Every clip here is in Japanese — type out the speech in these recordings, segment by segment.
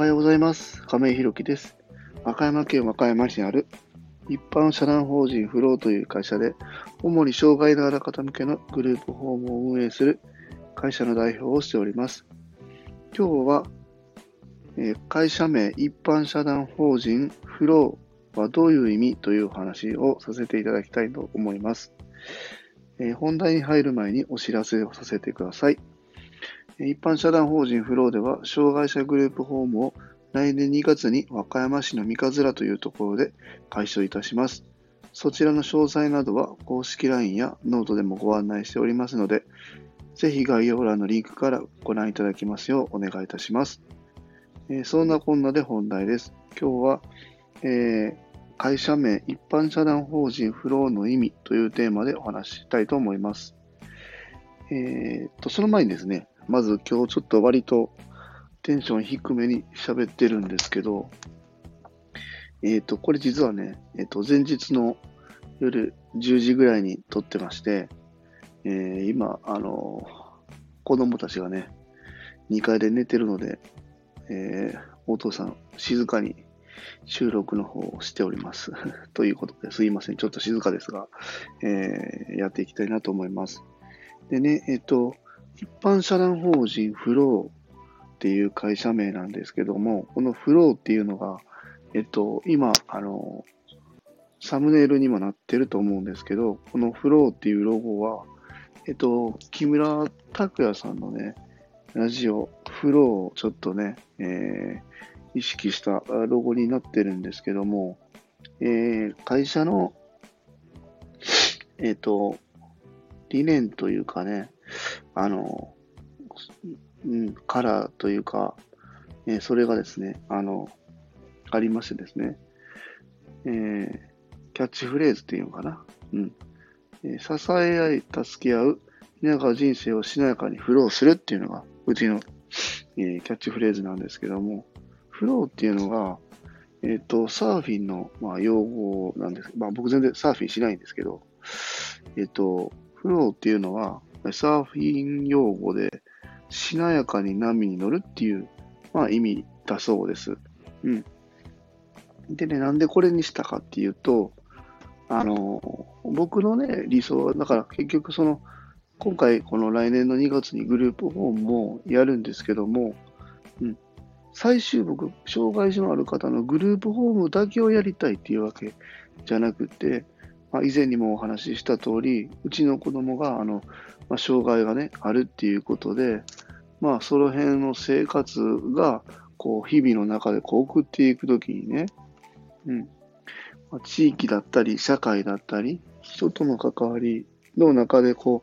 はようございます。亀井宏樹です。和歌山県和歌山市にある一般社団法人フローという会社で、主に障害のある方向けのグループホームを運営する会社の代表をしております。今日は、え会社名一般社団法人フローはどういう意味というお話をさせていただきたいと思います。え本題に入る前にお知らせをさせてください。一般社団法人 Flow では、障害者グループホームを来年2月に和歌山市の三葛というところで開所いたします。そちらの詳細などは公式 LINE やノートでもご案内しておりますので、ぜひ概要欄のリンクからご覧いただきますようお願いいたします。えーそんなこんなで本題です。今日は、えー会社名一般社団法人 Flow の意味というテーマでお話ししたいと思います。えーっと、その前にですね、まず今日ちょっと割とテンション低めに喋ってるんですけど、えーっと、これ実はね、えーっと、前日の夜10時ぐらいに撮ってまして、えー今、あの子供たちがね、2階で寝てるので、えお父さん、静かに収録の方をしております。ということですいません。ちょっと静かですが、えーやっていきたいなと思います。でね、えっ、と、一般社団法人フローっていう会社名なんですけども、このフローっていうのが、えっ、と、今、あの、サムネイルにもなってると思うんですけど、このフローっていうロゴは、えっ、と、木村拓哉さんのね、ラジオ、フローをちょっとね、えー意識したロゴになってるんですけども、えー会社の、えっ、と、理念というかね、あの、うん、カラーというか、えーそれがですね、あの、ありましてですね、えーキャッチフレーズっていうのかな？うん。えー支え合い、助け合う、皆が人生をしなやかにフローするっていうのが、うちの、えーキャッチフレーズなんですけども、フローっていうのが、えっ、と、サーフィンの、まあ、用語なんです。まあ、僕全然サーフィンしないんですけど、えっ、と、フローっていうのは、サーフィン用語で、しなやかに波に乗るっていう、まあ、意味だそうです。うん。でね、なんでこれにしたかっていうと、あの、僕のね、理想は、だから結局その、今回この来年の2月にグループホームもやるんですけども、うん。最終僕、障害者のある方のグループホームだけをやりたいっていうわけじゃなくて、まあ、以前にもお話しした通り、うちの子供が、あの、まあ、障害がね、あるっていうことで、まあ、その辺の生活が、こう、日々の中でこう送っていくときにね、うん。まあ、地域だったり、社会だったり、人との関わりの中で、こ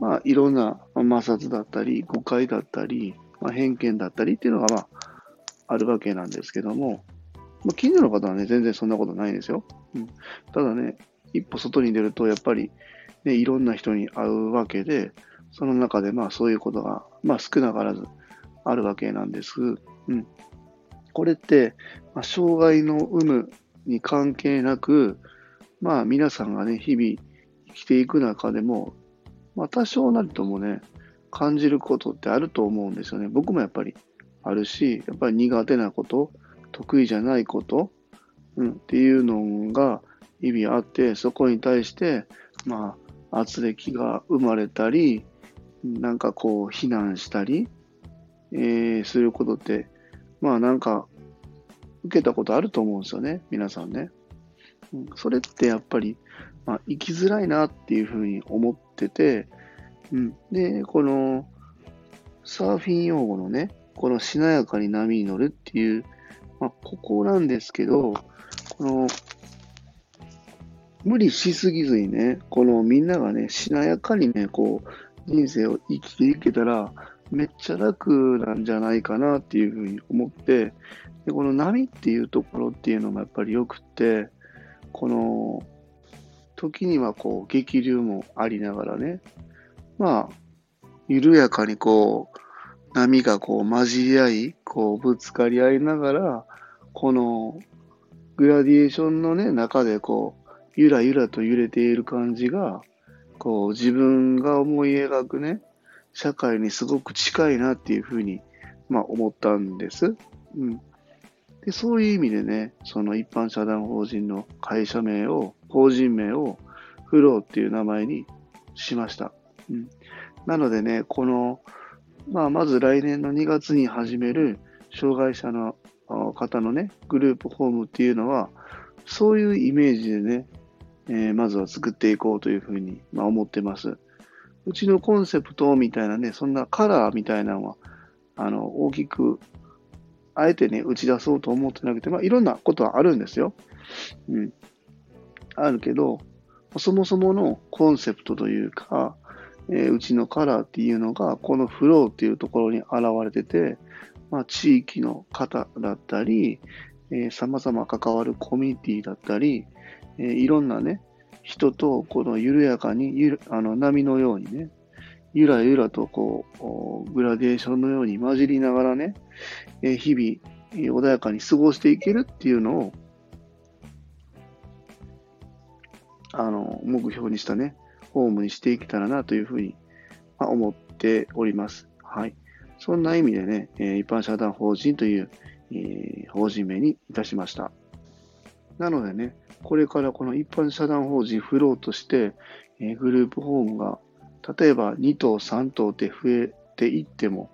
う、まあ、いろんな摩擦だったり、誤解だったり、まあ、偏見だったりっていうのが、まあ、あるわけなんですけども、まあ、近所の方はね、全然そんなことないんですよ。うん、ただね、一歩外に出ると、やっぱり、ね、いろんな人に会うわけで、その中で、まあ、そういうことが、まあ、少なからずあるわけなんです。うん。これって、まあ、障害の有無に関係なく、まあ、皆さんがね、日々生きていく中でも、まあ、多少なりともね、感じることってあると思うんですよね。僕もやっぱりあるし、やっぱり苦手なこと、得意じゃないこと、うん、っていうのが日々あって、そこに対して、まあ、圧力が生まれたり、なんかこう、非難したり、えーすることって、まあなんか、受けたことあると思うんですよね、皆さんね。うんそれってやっぱり、まあ、生きづらいなっていうふうに思ってて、うん、で、この、サーフィン用語のね、このしなやかに波に乗るっていう、まあ、ここなんですけど、この、無理しすぎずにね、このみんながね、しなやかにね、こう、人生を生きていけたら、めっちゃ楽なんじゃないかなっていうふうに思って、でこの波っていうところっていうのもやっぱり良くって、この、時にはこう、激流もありながらね、まあ、緩やかにこう、波がこう混じり合い、こうぶつかり合いながら、このグラディエーションのね、中でこう、ゆらゆらと揺れている感じが、こう自分が思い描くね、社会にすごく近いなっていうふうに、まあ思ったんです。うん。で、そういう意味でね、その一般社団法人の会社名を、法人名をフローっていう名前にしました。うん、なのでね、この、まあ、まず来年の2月に始める障害者の方のね、グループホームっていうのは、そういうイメージでね、えー、まずは作っていこうというふうに、まあ、思ってます。うちのコンセプトみたいなね、そんなカラーみたいなのは、あの、大きく、あえてね、打ち出そうと思ってなくて、まあ、いろんなことはあるんですよ。うん。あるけど、そもそものコンセプトというか、えー、うちのカラーっていうのが、このフローっていうところに現れてて、まあ、地域の方だったり、えー、様々関わるコミュニティだったり、えー、いろんなね、人とこの緩やかにゆあの波のようにね、ゆらゆらとこう、グラデーションのように混じりながらね、えー、日々穏やかに過ごしていけるっていうのを、あの、目標にしたね、ホームにしていけたらなというふうに、まあ、思っております。はい。そんな意味でね、え一般社団法人という、え法人名にいたしました。なのでね、これからこの一般社団法人フローとして、えグループホームが例えば2棟3棟って増えていっても、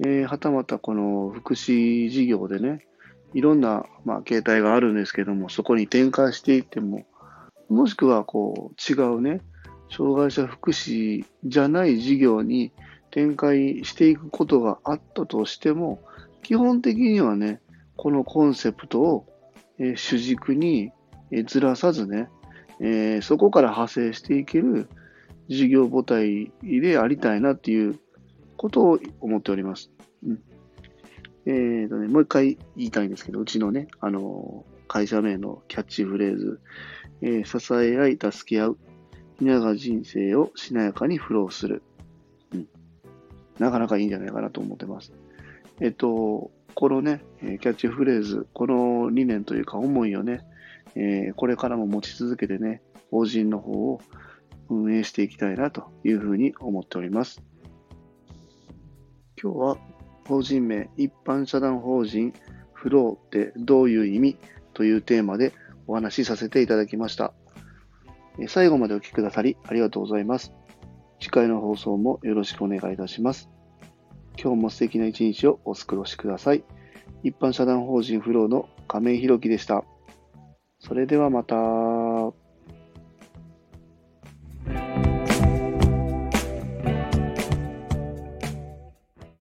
えー、はたまたこの福祉事業でね、いろんな、まあ、形態があるんですけども、そこに転換していっても、もしくはこう違うね、障害者福祉じゃない事業に展開していくことがあったとしても、基本的にはね、このコンセプトを、え、主軸に、え、ずらさずね、え、そこから派生していける事業母体でありたいなっていうことを思っております。うん、えーとね、もう一回言いたいんですけど、うちのね、あの会社名のキャッチフレーズ、えー、支え合い、助け合う、皆が人生をしなやかにフローする。うんなかなかいいんじゃないかなと思ってます。えっと、このね、キャッチフレーズ、この理念というか思いをね、え、これからも持ち続けてね、法人の方を運営していきたいなというふうに思っております。今日は法人名、一般社団法人フローってどういう意味というテーマでお話しさせていただきました。最後までお聴きくださりありがとうございます。次回の放送もよろしくお願いいたします。今日も素敵な一日をお過ごしください。一般社団法人フローの亀井宏樹でした。それではまた。